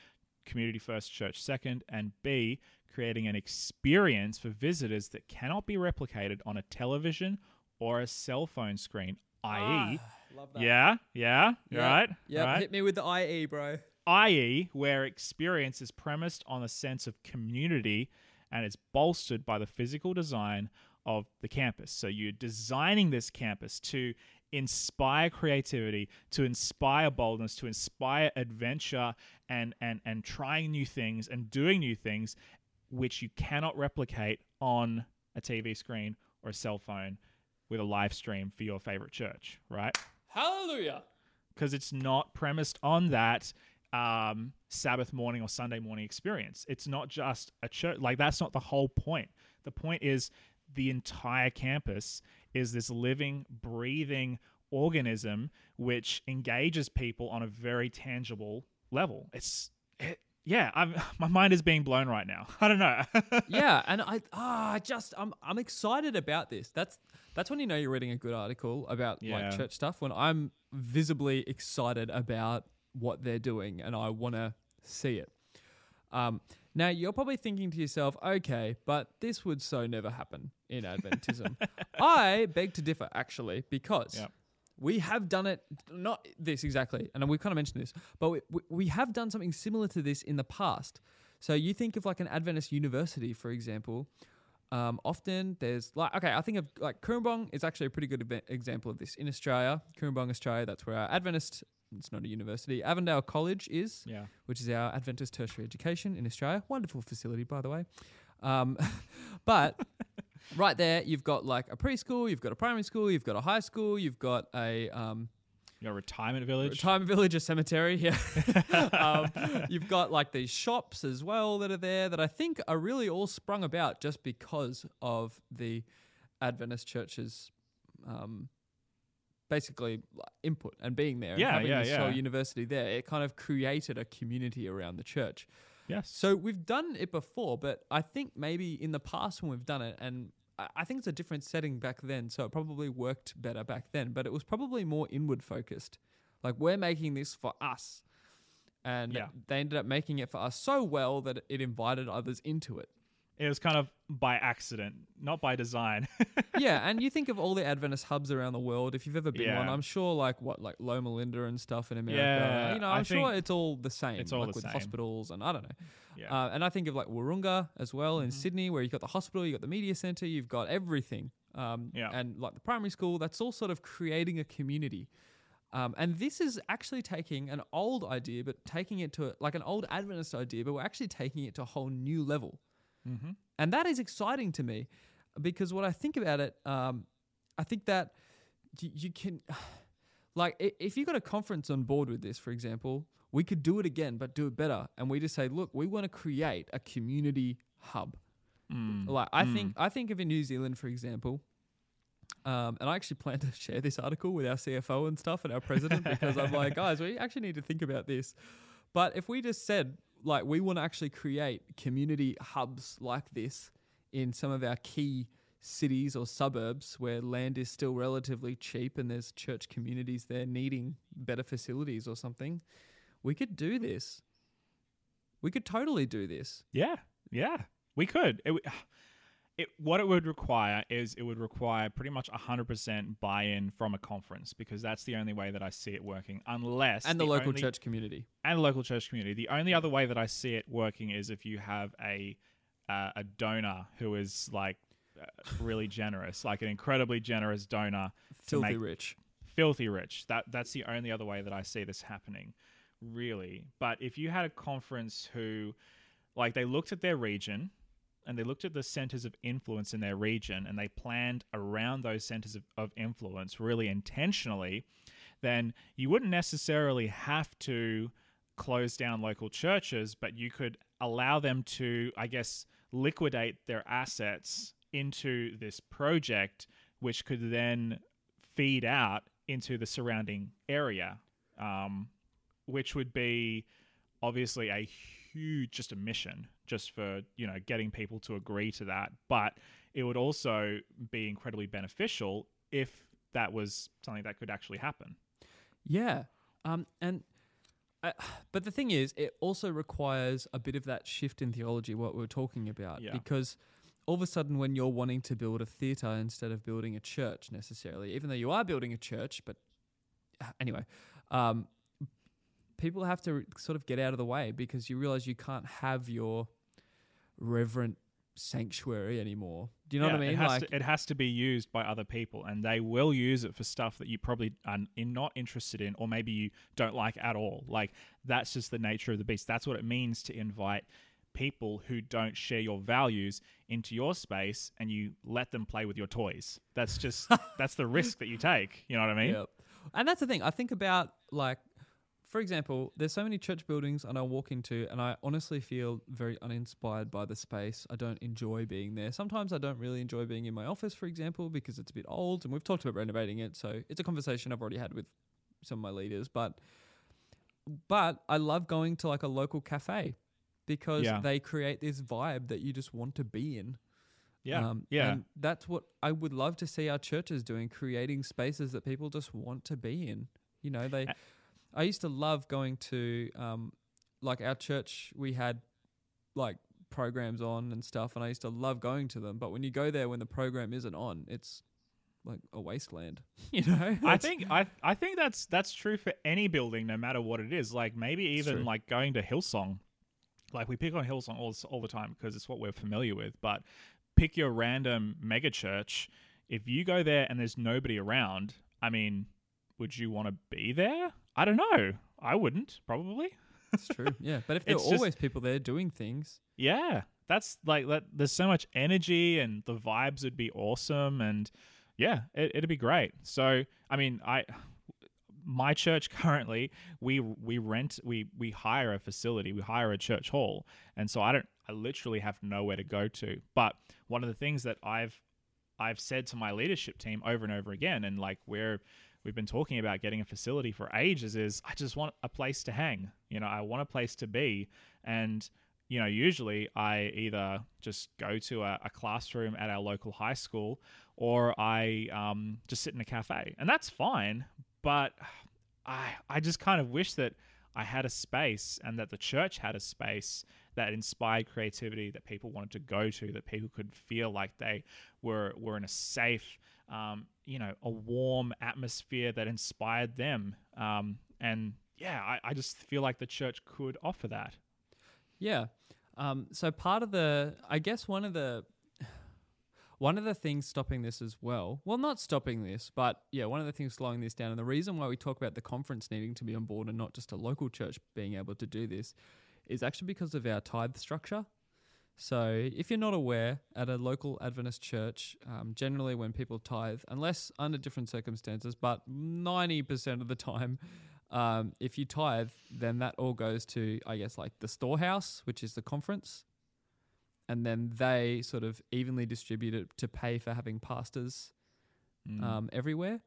community first, church second, and B, creating an experience for visitors that cannot be replicated on a television or a cell phone screen, i.e., love yeah, yeah, Yeah. right, Yeah, right hit me with the IE, bro. i.e., where experience is premised on a sense of community and it's bolstered by the physical design of the campus. So you're designing this campus to inspire creativity, to inspire boldness, to inspire adventure and and and trying new things and doing new things which you cannot replicate on a TV screen or a cell phone with a live stream for your favorite church, right? Hallelujah. because it's not premised on that um, Sabbath morning or Sunday morning experience. It's not just a church. Like that's not the whole point. The point is the entire campus is this living, breathing organism which engages people on a very tangible level. It's it, yeah. I'm, my mind is being blown right now. I don't know. yeah, and I ah, I just I'm I'm excited about this. That's that's when you know you're reading a good article about Yeah. like church stuff. When I'm visibly excited about what they're doing and I want to see it. Um, now you're probably thinking to yourself, okay, but this would so never happen in Adventism. I beg to differ, actually, because Yep. we have done it. Not this exactly, and we've kind of mentioned this, but we, we, we have done something similar to this in the past. So you think of like an Adventist university, for example. Um, often there's like okay, I think of like Cooranbong is actually a pretty good example of this in Australia. Cooranbong, Australia, that's where our Adventist. It's not a university. Avondale College is, yeah. which is our Adventist tertiary education in Australia. Wonderful facility, by the way. Um, but right there, you've got like a preschool, you've got a primary school, you've got a high school, you've got a um, Your retirement village. retirement village, a cemetery. Yeah, um, you've got like these shops as well that are there that I think are really all sprung about just because of the Adventist churches. Um, basically input and being there Yeah, and having yeah, this whole university there it kind of created a community around the church yes. so we've done it before, but I think maybe in the past when we've done it, and I I think it's a different setting back then, so it probably worked better back then, but it was probably more inward focused. Like we're making this for us. and Yeah. they ended up making it for us so well that it invited others into it. It was kind of by accident, not by design. yeah, and you think of all the Adventist hubs around the world. If you've ever been one, I'm sure like what like Loma Linda and stuff in America. Yeah, you know, I'm sure it's all the same. it's all like the with same. hospitals and I don't know. yeah. Uh, and I think of like Wahroonga as well in Mhm. Sydney, where you've got the hospital, you've got the media center, you've got everything. Um, Yeah. And like the primary school, that's all sort of creating a community. Um, and this is actually taking an old idea, but taking it to like an old Adventist idea, but we're actually taking it to a whole new level. Mm-hmm. And that is exciting to me because what I think about it, um, I think that you, you can, like, if you got a conference on board with this, for example, we could do it again, but do it better. And we just say, look, we want to create a community hub. Mm. Like, I think, I think of in New Zealand, for example, um, and I actually plan to share this article with our CFO and stuff and our president because I'm like, guys, we actually need to think about this. But if we just said, like, we want to actually create community hubs like this in some of our key cities or suburbs where land is still relatively cheap and there's church communities there needing better facilities or something, we could do this. We could totally do this. Yeah, yeah, we could. It, it what it would require is it would require pretty much hundred percent buy-in from a conference because that's the only way that I see it working. Unless And the, local only- church community. and the local church community. The only other way that I see it working is if you have a uh, a donor who is like uh, really generous, like an incredibly generous donor, to Filthy make rich. filthy rich. That that's the only other way that I see this happening, really. But if you had a conference who, like, they looked at their region, and they looked at the centers of influence in their region, and they planned around those centers of, of influence really intentionally, then you wouldn't necessarily have to close down local churches, but you could allow them to, I guess, liquidate their assets into this project, which could then feed out into the surrounding area, um, which would be obviously a huge just a mission just for you know getting people to agree to that but it would also be incredibly beneficial if that was something that could actually happen Yeah. Um, and uh, but the thing is, it also requires a bit of that shift in theology, what we're talking about, Yeah. because all of a sudden, when you're wanting to build a theater instead of building a church necessarily, even though you are building a church, but uh, anyway, um, people have to sort of get out of the way because you realize you can't have your reverent sanctuary anymore. Do you know what I mean? It has, like, to, it has to be used by other people, and they will use it for stuff that you probably are in not interested in, or maybe you don't like at all. Like that's just the nature of the beast. That's what it means to invite people who don't share your values into your space, and you let them play with your toys. That's just that's the risk that you take. You know what I mean? Yep. And that's the thing. I think about like, for example, there's so many church buildings and I walk into and I honestly feel very uninspired by the space. I don't enjoy being there. Sometimes I don't really enjoy being in my office, for example, because it's a bit old and we've talked about renovating it. So it's a conversation I've already had with some of my leaders. But but I love going to like a local cafe because Yeah. they create this vibe that you just want to be in. Yeah, Um, yeah. And that's what I would love to see our churches doing, creating spaces that people just want to be in. You know, they. I used to love going to, um, like our church. We had like programs on and stuff, and I used to love going to them. But when you go there when the program isn't on, it's like a wasteland. You know. I think I I think that's that's true for any building, no matter what it is. Like maybe even like going to Hillsong. Like we pick on Hillsong all all the time because it's what we're familiar with. But pick your random mega church. If you go there and there's nobody around, I mean, would you want to be there? I don't know. I wouldn't probably. it's true. Yeah, but if there are just- always people there doing things, Yeah, that's like that. There's so much energy, and the vibes would be awesome, and yeah, it, it'd be great. So, I mean, I, my church currently, we we rent, we we hire a facility, we hire a church hall, and so I don't, I literally have nowhere to go to. But one of the things that I've I've said to my leadership team over and over again, and like we're we've been talking about getting a facility for ages, is I just want a place to hang. You know, I want a place to be, and you know, usually I either just go to a, a classroom at our local high school, or I um, just sit in a cafe, and that's fine. But I I just kind of wish that I had a space and that the church had a space that inspired creativity that people wanted to go to, that people could feel like they were were in a safe, um, you know, a warm atmosphere that inspired them. Um, and yeah, I, I just feel like the church could offer that. Yeah. Um, so part of the, I guess one of the, one of the things stopping this as well, well, not stopping this, but yeah, one of the things slowing this down, and the reason why we talk about the conference needing to be on board and not just a local church being able to do this, is actually because of our tithe structure. So, if you're not aware, at a local Adventist church, um, generally when people tithe, unless under different circumstances, but 90% of the time, um, if you tithe, then that all goes to, I guess, like the storehouse, which is the conference. And then they sort of evenly distribute it to pay for having pastors Mm. um, everywhere.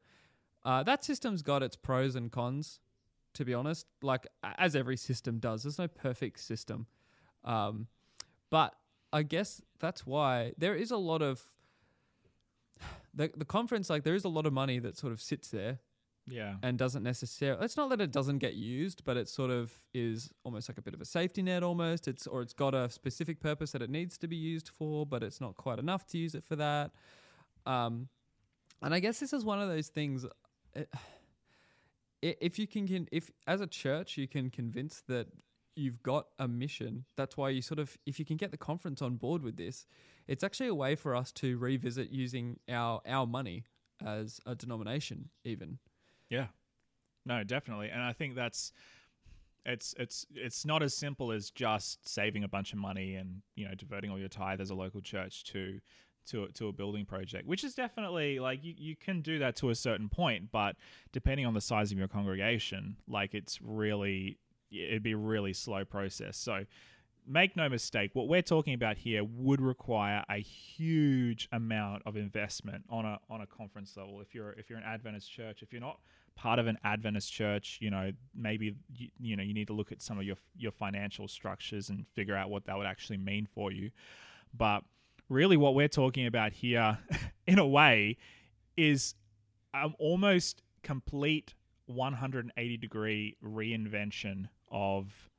Uh, that system's got its pros and cons, to be honest. Like as every system does, there's no perfect system. Um, but I guess that's why there is a lot of the the conference. Like there is a lot of money that sort of sits there yeah. and doesn't necessarily. It's not that it doesn't get used, but it sort of is almost like a bit of a safety net. Almost, it's or it's got a specific purpose that it needs to be used for, but it's not quite enough to use it for that. Um, and I guess this is one of those things. uh, i- If you can, if as a church you can convince that you've got a mission, that's why you sort of, if you can get the conference on board with this, it's actually a way for us to revisit using our our money as a denomination, even. Yeah. No, definitely. And I think that's it's it's it's not as simple as just saving a bunch of money and, you know, diverting all your tithe as a local church to to to a building project, which is definitely like you, you can do that to a certain point, but depending on the size of your congregation, like it's really it'd be a really slow process. So make no mistake, what we're talking about here would require a huge amount of investment on a on a conference level. If you're if you're an Adventist church, if you're not part of an Adventist church, you know maybe you, you know you need to look at some of your your financial structures and figure out what that would actually mean for you. But really, what we're talking about here, in a way, is um, almost complete 180 degree reinvention of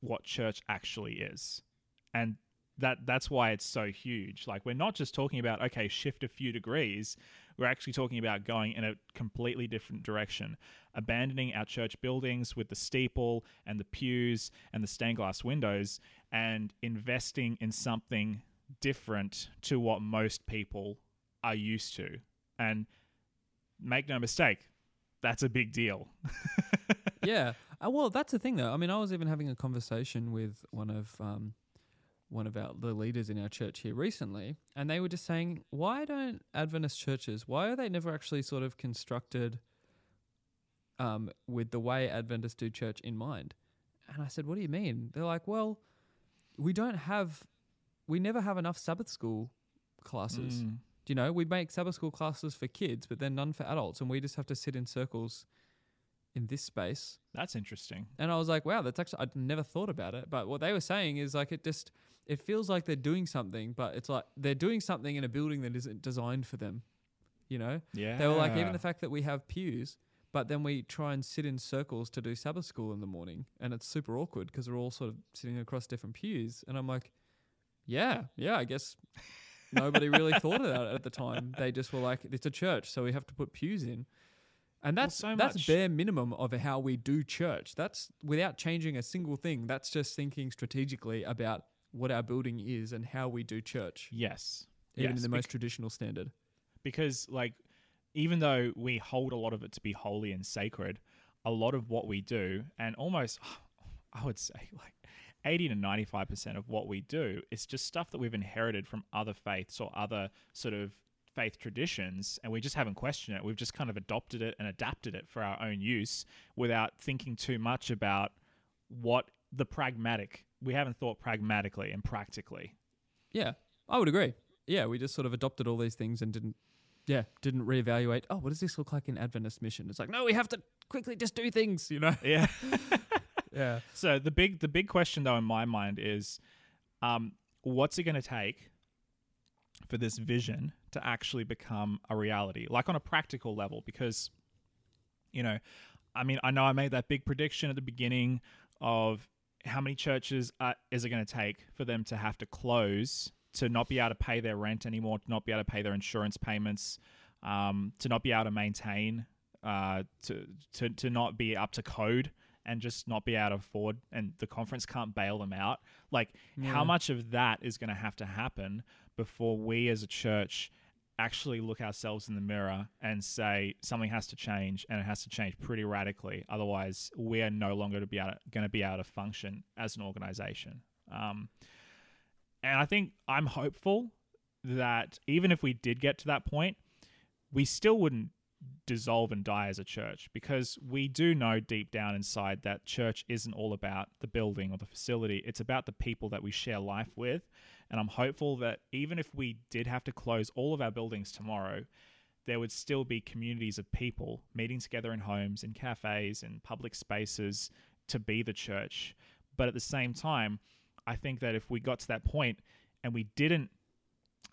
what church actually is. And that that's why it's so huge. Like we're not just talking about okay, shift a few degrees. We're actually talking about going in a completely different direction, abandoning our church buildings with the steeple and the pews and the stained glass windows and investing in something different to what most people are used to. And make no mistake, that's a big deal. yeah. Uh, well, that's the thing, though. I mean, I was even having a conversation with one of um, one of our the leaders in our church here recently, and they were just saying, why don't Adventist churches? Why are they never actually sort of constructed um, with the way Adventists do church in mind? And I said, what do you mean? They're like, well, we don't have, we never have enough Sabbath school classes. Mm. Do you know, we make Sabbath school classes for kids, but then none for adults, and we just have to sit in circles in this space. That's interesting. And I was like, wow, that's actually I'd never thought about it. But what they were saying is like it just it feels like they're doing something, but it's like they're doing something in a building that isn't designed for them. You know? Yeah. They were like, even the fact that we have pews, but then we try and sit in circles to do Sabbath school in the morning, and it's super awkward because we're all sort of sitting across different pews. And I'm like, yeah, yeah, I guess nobody really thought of that at the time. They just were like, it's a church, so we have to put pews in. And Well, that's so that's much- bare minimum of how we do church. That's without changing a single thing. That's just thinking strategically about what our building is and how we do church, yes. even yes. in the bec- most traditional standard. because like even though we hold a lot of it to be holy and sacred, a lot of what we do and almost I would say like 80 to 95% of what we do is just stuff that we've inherited from other faiths or other sort of faith traditions and we just haven't questioned it. We've just kind of adopted it and adapted it for our own use without thinking too much about what the pragmatic we haven't thought pragmatically and practically. Yeah, I would agree. Yeah, we just sort of adopted all these things and didn't, yeah, didn't reevaluate. Oh, what does this look like in Adventist mission? It's like, no, we have to quickly just do things, you know? Yeah. Yeah. So the big the big question though in my mind is, um, what's it going to take for this vision to actually become a reality, like on a practical level? Because, you know, I mean, I know I made that big prediction at the beginning of how many churches uh, is it going to take for them to have to close, to not be able to pay their rent anymore, to not be able to pay their insurance payments, um, to not be able to maintain, uh, to, to, to not be up to code and just not be able to afford and the conference can't bail them out like Yeah. how much of that is going to have to happen before we as a church actually look ourselves in the mirror and say something has to change and it has to change pretty radically. Otherwise we are no longer to be going to be able to function as an organization. Um, and i think i'm hopeful that even if we did get to that point we still wouldn't dissolve and die as a church because we do know deep down inside that church isn't all about the building or the facility. It's about the people that we share life with. And i'm hopeful that even if we did have to close all of our buildings tomorrow there would still be communities of people meeting together in homes in cafes in public spaces to be the church. But at the same time i think that if we got to that point and we didn't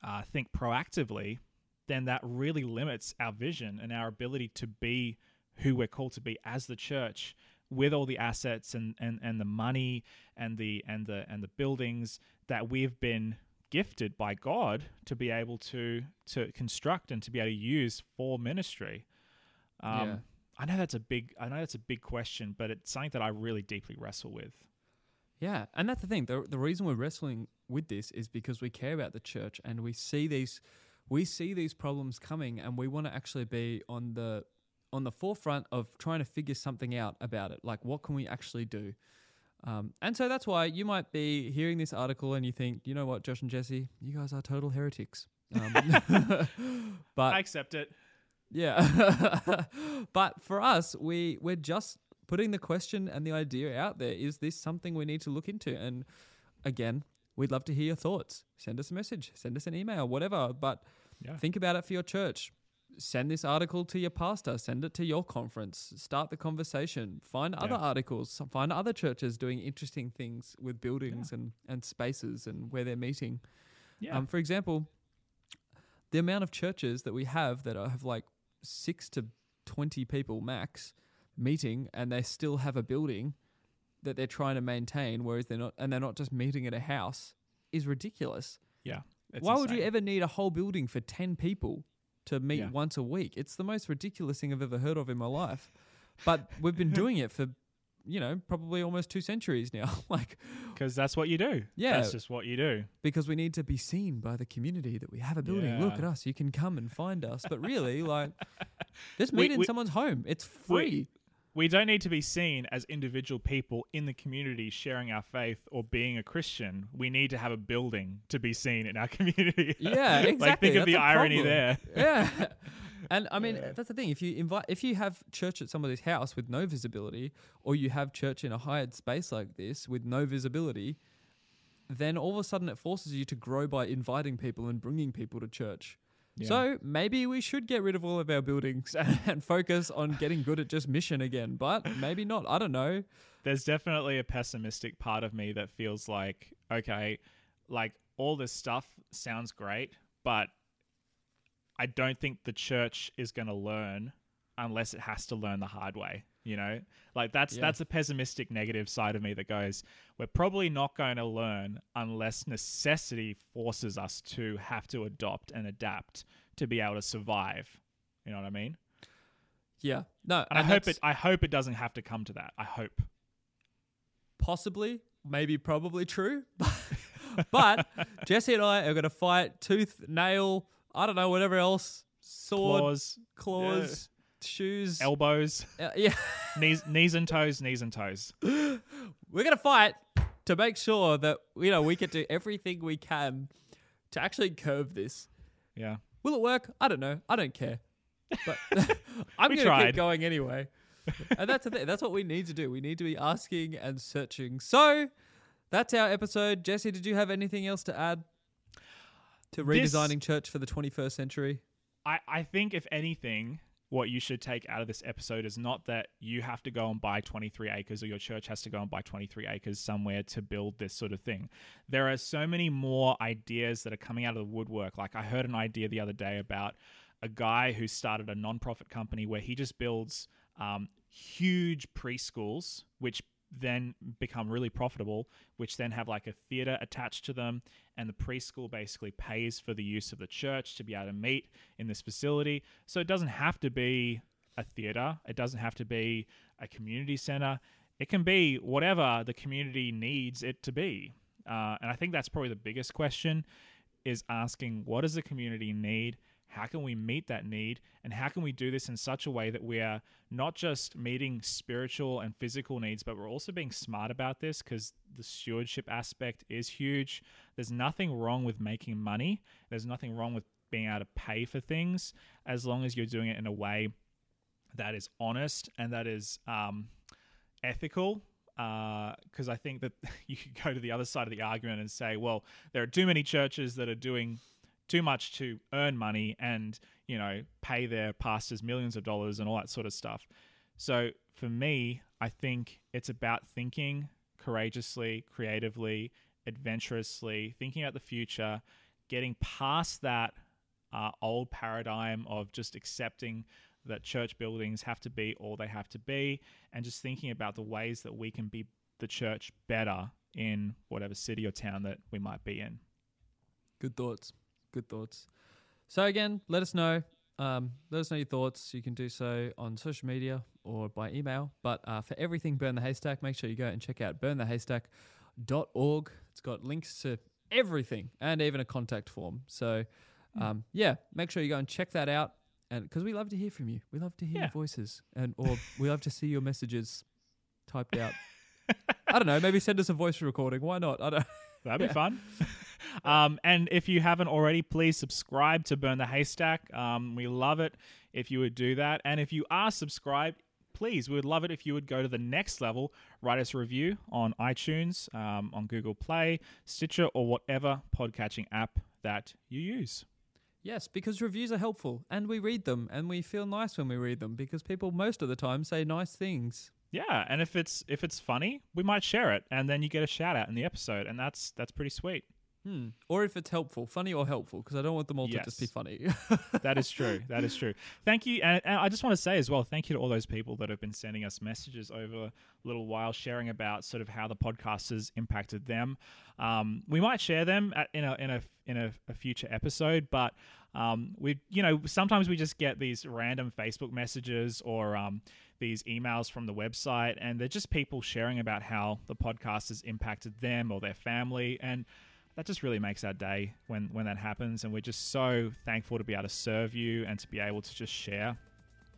uh, think proactively then that really limits our vision and our ability to be who we're called to be as the church with all the assets and, and, and the money and the and the and the buildings that we've been gifted by God to be able to to construct and to be able to use for ministry. Um, Yeah. I know that's a big I know that's a big question, but it's something that I really deeply wrestle with. Yeah, and that's the thing. The the reason we're wrestling with this is because we care about the church and we see these we see these problems coming and we want to actually be on the on the forefront of trying to figure something out about it. Like what can we actually do? Um, and so that's why you might be hearing this article and you think, you know what, Josh and Jesse, you guys are total heretics. Um, but I accept it. yeah. but for us, we we're just putting the question and the idea out there. Is this something we need to look into? And again, we'd love to hear your thoughts. Send us a message, send us an email, whatever. But Yeah. think about it for your church. Send this article to your pastor, send it to your conference, start the conversation, find other articles, find other churches doing interesting things with buildings and, and spaces and where they're meeting. Yeah. Um, for example, the amount of churches that we have that are- have like six to 20 people max meeting and they still have a building that they're trying to maintain, whereas they're not, and they're not just meeting at a house, is ridiculous. yeah. Why would you ever need a whole building for 10 people to meet Yeah. once a week? It's the most ridiculous thing I've ever heard of in my life. But we've been doing it for, you know, probably almost two centuries now. like, Because that's what you do. Yeah. That's just what you do. because we need to be seen by the community that we have a building. Look at us. You can come and find us. But really, like, just We- meet in we- someone's home. It's free. We don't need to be seen as individual people in the community sharing our faith or being a Christian. We need to have a building to be seen in our community. Yeah, like exactly. think of the irony problem. there. yeah. And I mean, Yeah. that's the thing. If you invite, if you have church at somebody's house with no visibility, or you have church in a hired space like this with no visibility, then all of a sudden it forces you to grow by inviting people and bringing people to church. Yeah. So maybe we should get rid of all of our buildings and, and focus on getting good at just mission again. But maybe not. I don't know. there's definitely a pessimistic part of me that feels like okay like all this stuff sounds great but i don't think the church is going to learn unless it has to learn the hard way you know like that's Yeah. that's a pessimistic negative side of me that goes we're probably not going to learn unless necessity forces us to have to adopt and adapt to be able to survive you know what i mean Yeah. No. and i hope it i hope it doesn't have to come to that i hope possibly, maybe, probably true. but Jesse and I are going to fight tooth, nail, I don't know, whatever else, sword, claws claws, shoes. elbows, Uh, yeah, knees, knees and toes, knees and toes. we're to fight to make sure that you know we can do everything we can to actually curb this. Yeah, Will it work? I don't know. I don't care. But I'm to tried. keep going anyway. and that's the thing. That's what we need to do. We need to be asking and searching. So that's our episode. Jesse, did you have anything else to add to This- redesigning church for the 21st century? I, I think if anything, what you should take out of this episode is not that you have to go and buy 23 acres or your church has to go and buy 23 acres somewhere to build this sort of thing. There are so many more ideas that are coming out of the woodwork. Like I heard an idea the other day about a guy who started a nonprofit company where he just builds um, huge preschools, which then become really profitable, which then have like a theater attached to them. And the preschool basically pays for the use of the church to be able to meet in this facility. So it doesn't have to be a theater, it doesn't have to be a community center. It can be whatever the community needs it to be. Uh, and I think that's probably the biggest question is asking what does the community need? How can we meet that need? And how can we do this in such a way that we are not just meeting spiritual and physical needs, but we're also being smart about this because the stewardship aspect is huge. There's nothing wrong with making money, there's nothing wrong with being able to pay for things as long as you're doing it in a way that is honest and that is um, ethical because uh, I think that you could go to the other side of the argument and say, well, there are too many churches that are doing too much to earn money and you know pay their pastors millions of dollars and all that sort of stuff. So for me i think it's about thinking courageously creatively adventurously thinking about the future getting past that uh, old paradigm of just accepting that church buildings have to be all they have to be and just thinking about the ways that we can be the church better in whatever city or town that we might be in. Good thoughts good thoughts. So again, let us know. Um, let us know your thoughts. You can do so on social media or by email. But uh, for everything Burn the Haystack, make sure you go and check out burnthehaystack.org. It's got links to everything and even a contact form. So hmm. um, yeah, make sure you go and check that out. And because we love to hear from you, we love to hear yeah. your voices, and or we love to see your messages typed out. I don't know. Maybe send us a voice recording. Why not? I don't. That'd be fun. Um, and if you haven't already, please subscribe to Burn the Haystack. Um, we love it if you would do that. And if you are subscribed, please, we would love it if you would go to the next level, write us a review on iTunes, um, on Google Play, Stitcher, or whatever podcatching app that you use. Yes, because reviews are helpful and we read them and we feel nice when we read them because people most of the time say nice things. Yeah, and if it's if it's funny, we might share it and then you get a shout out in the episode and that's that's pretty sweet. Hmm. Or if it's helpful, funny or helpful, because I don't want them all yes. to just be funny. that is true. That is true. Thank you, and, and, I just want to say as well, thank you to all those people that have been sending us messages over a little while, sharing about sort of how the podcast has impacted them. Um, we might share them at, in a in a in a, a future episode, but um, we you know sometimes we just get these random Facebook messages or um, these emails from the website, and they're just people sharing about how the podcast has impacted them or their family, and that just really makes our day when when that happens and we're just so thankful to be able to serve you and to be able to just share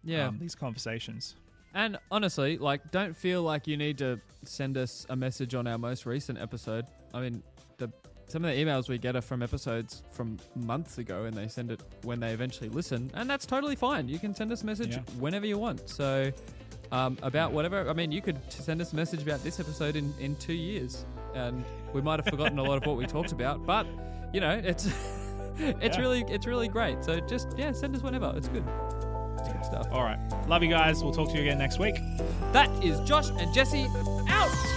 yeah. um, these conversations. And honestly like don't feel like you need to send us a message on our most recent episode. I mean the some of the emails we get are from episodes from months ago and they send it when they eventually listen and that's totally fine. You can send us a message yeah. whenever you want. So um, about whatever i mean you could send us a message about this episode in, in two years and we might have forgotten a lot of what we talked about, but you know, it's it's yeah. really it's really great. So just yeah, send us whenever. It's good. It's good stuff. All right, love you guys. We'll talk to you again next week. That is Josh and Jesse out.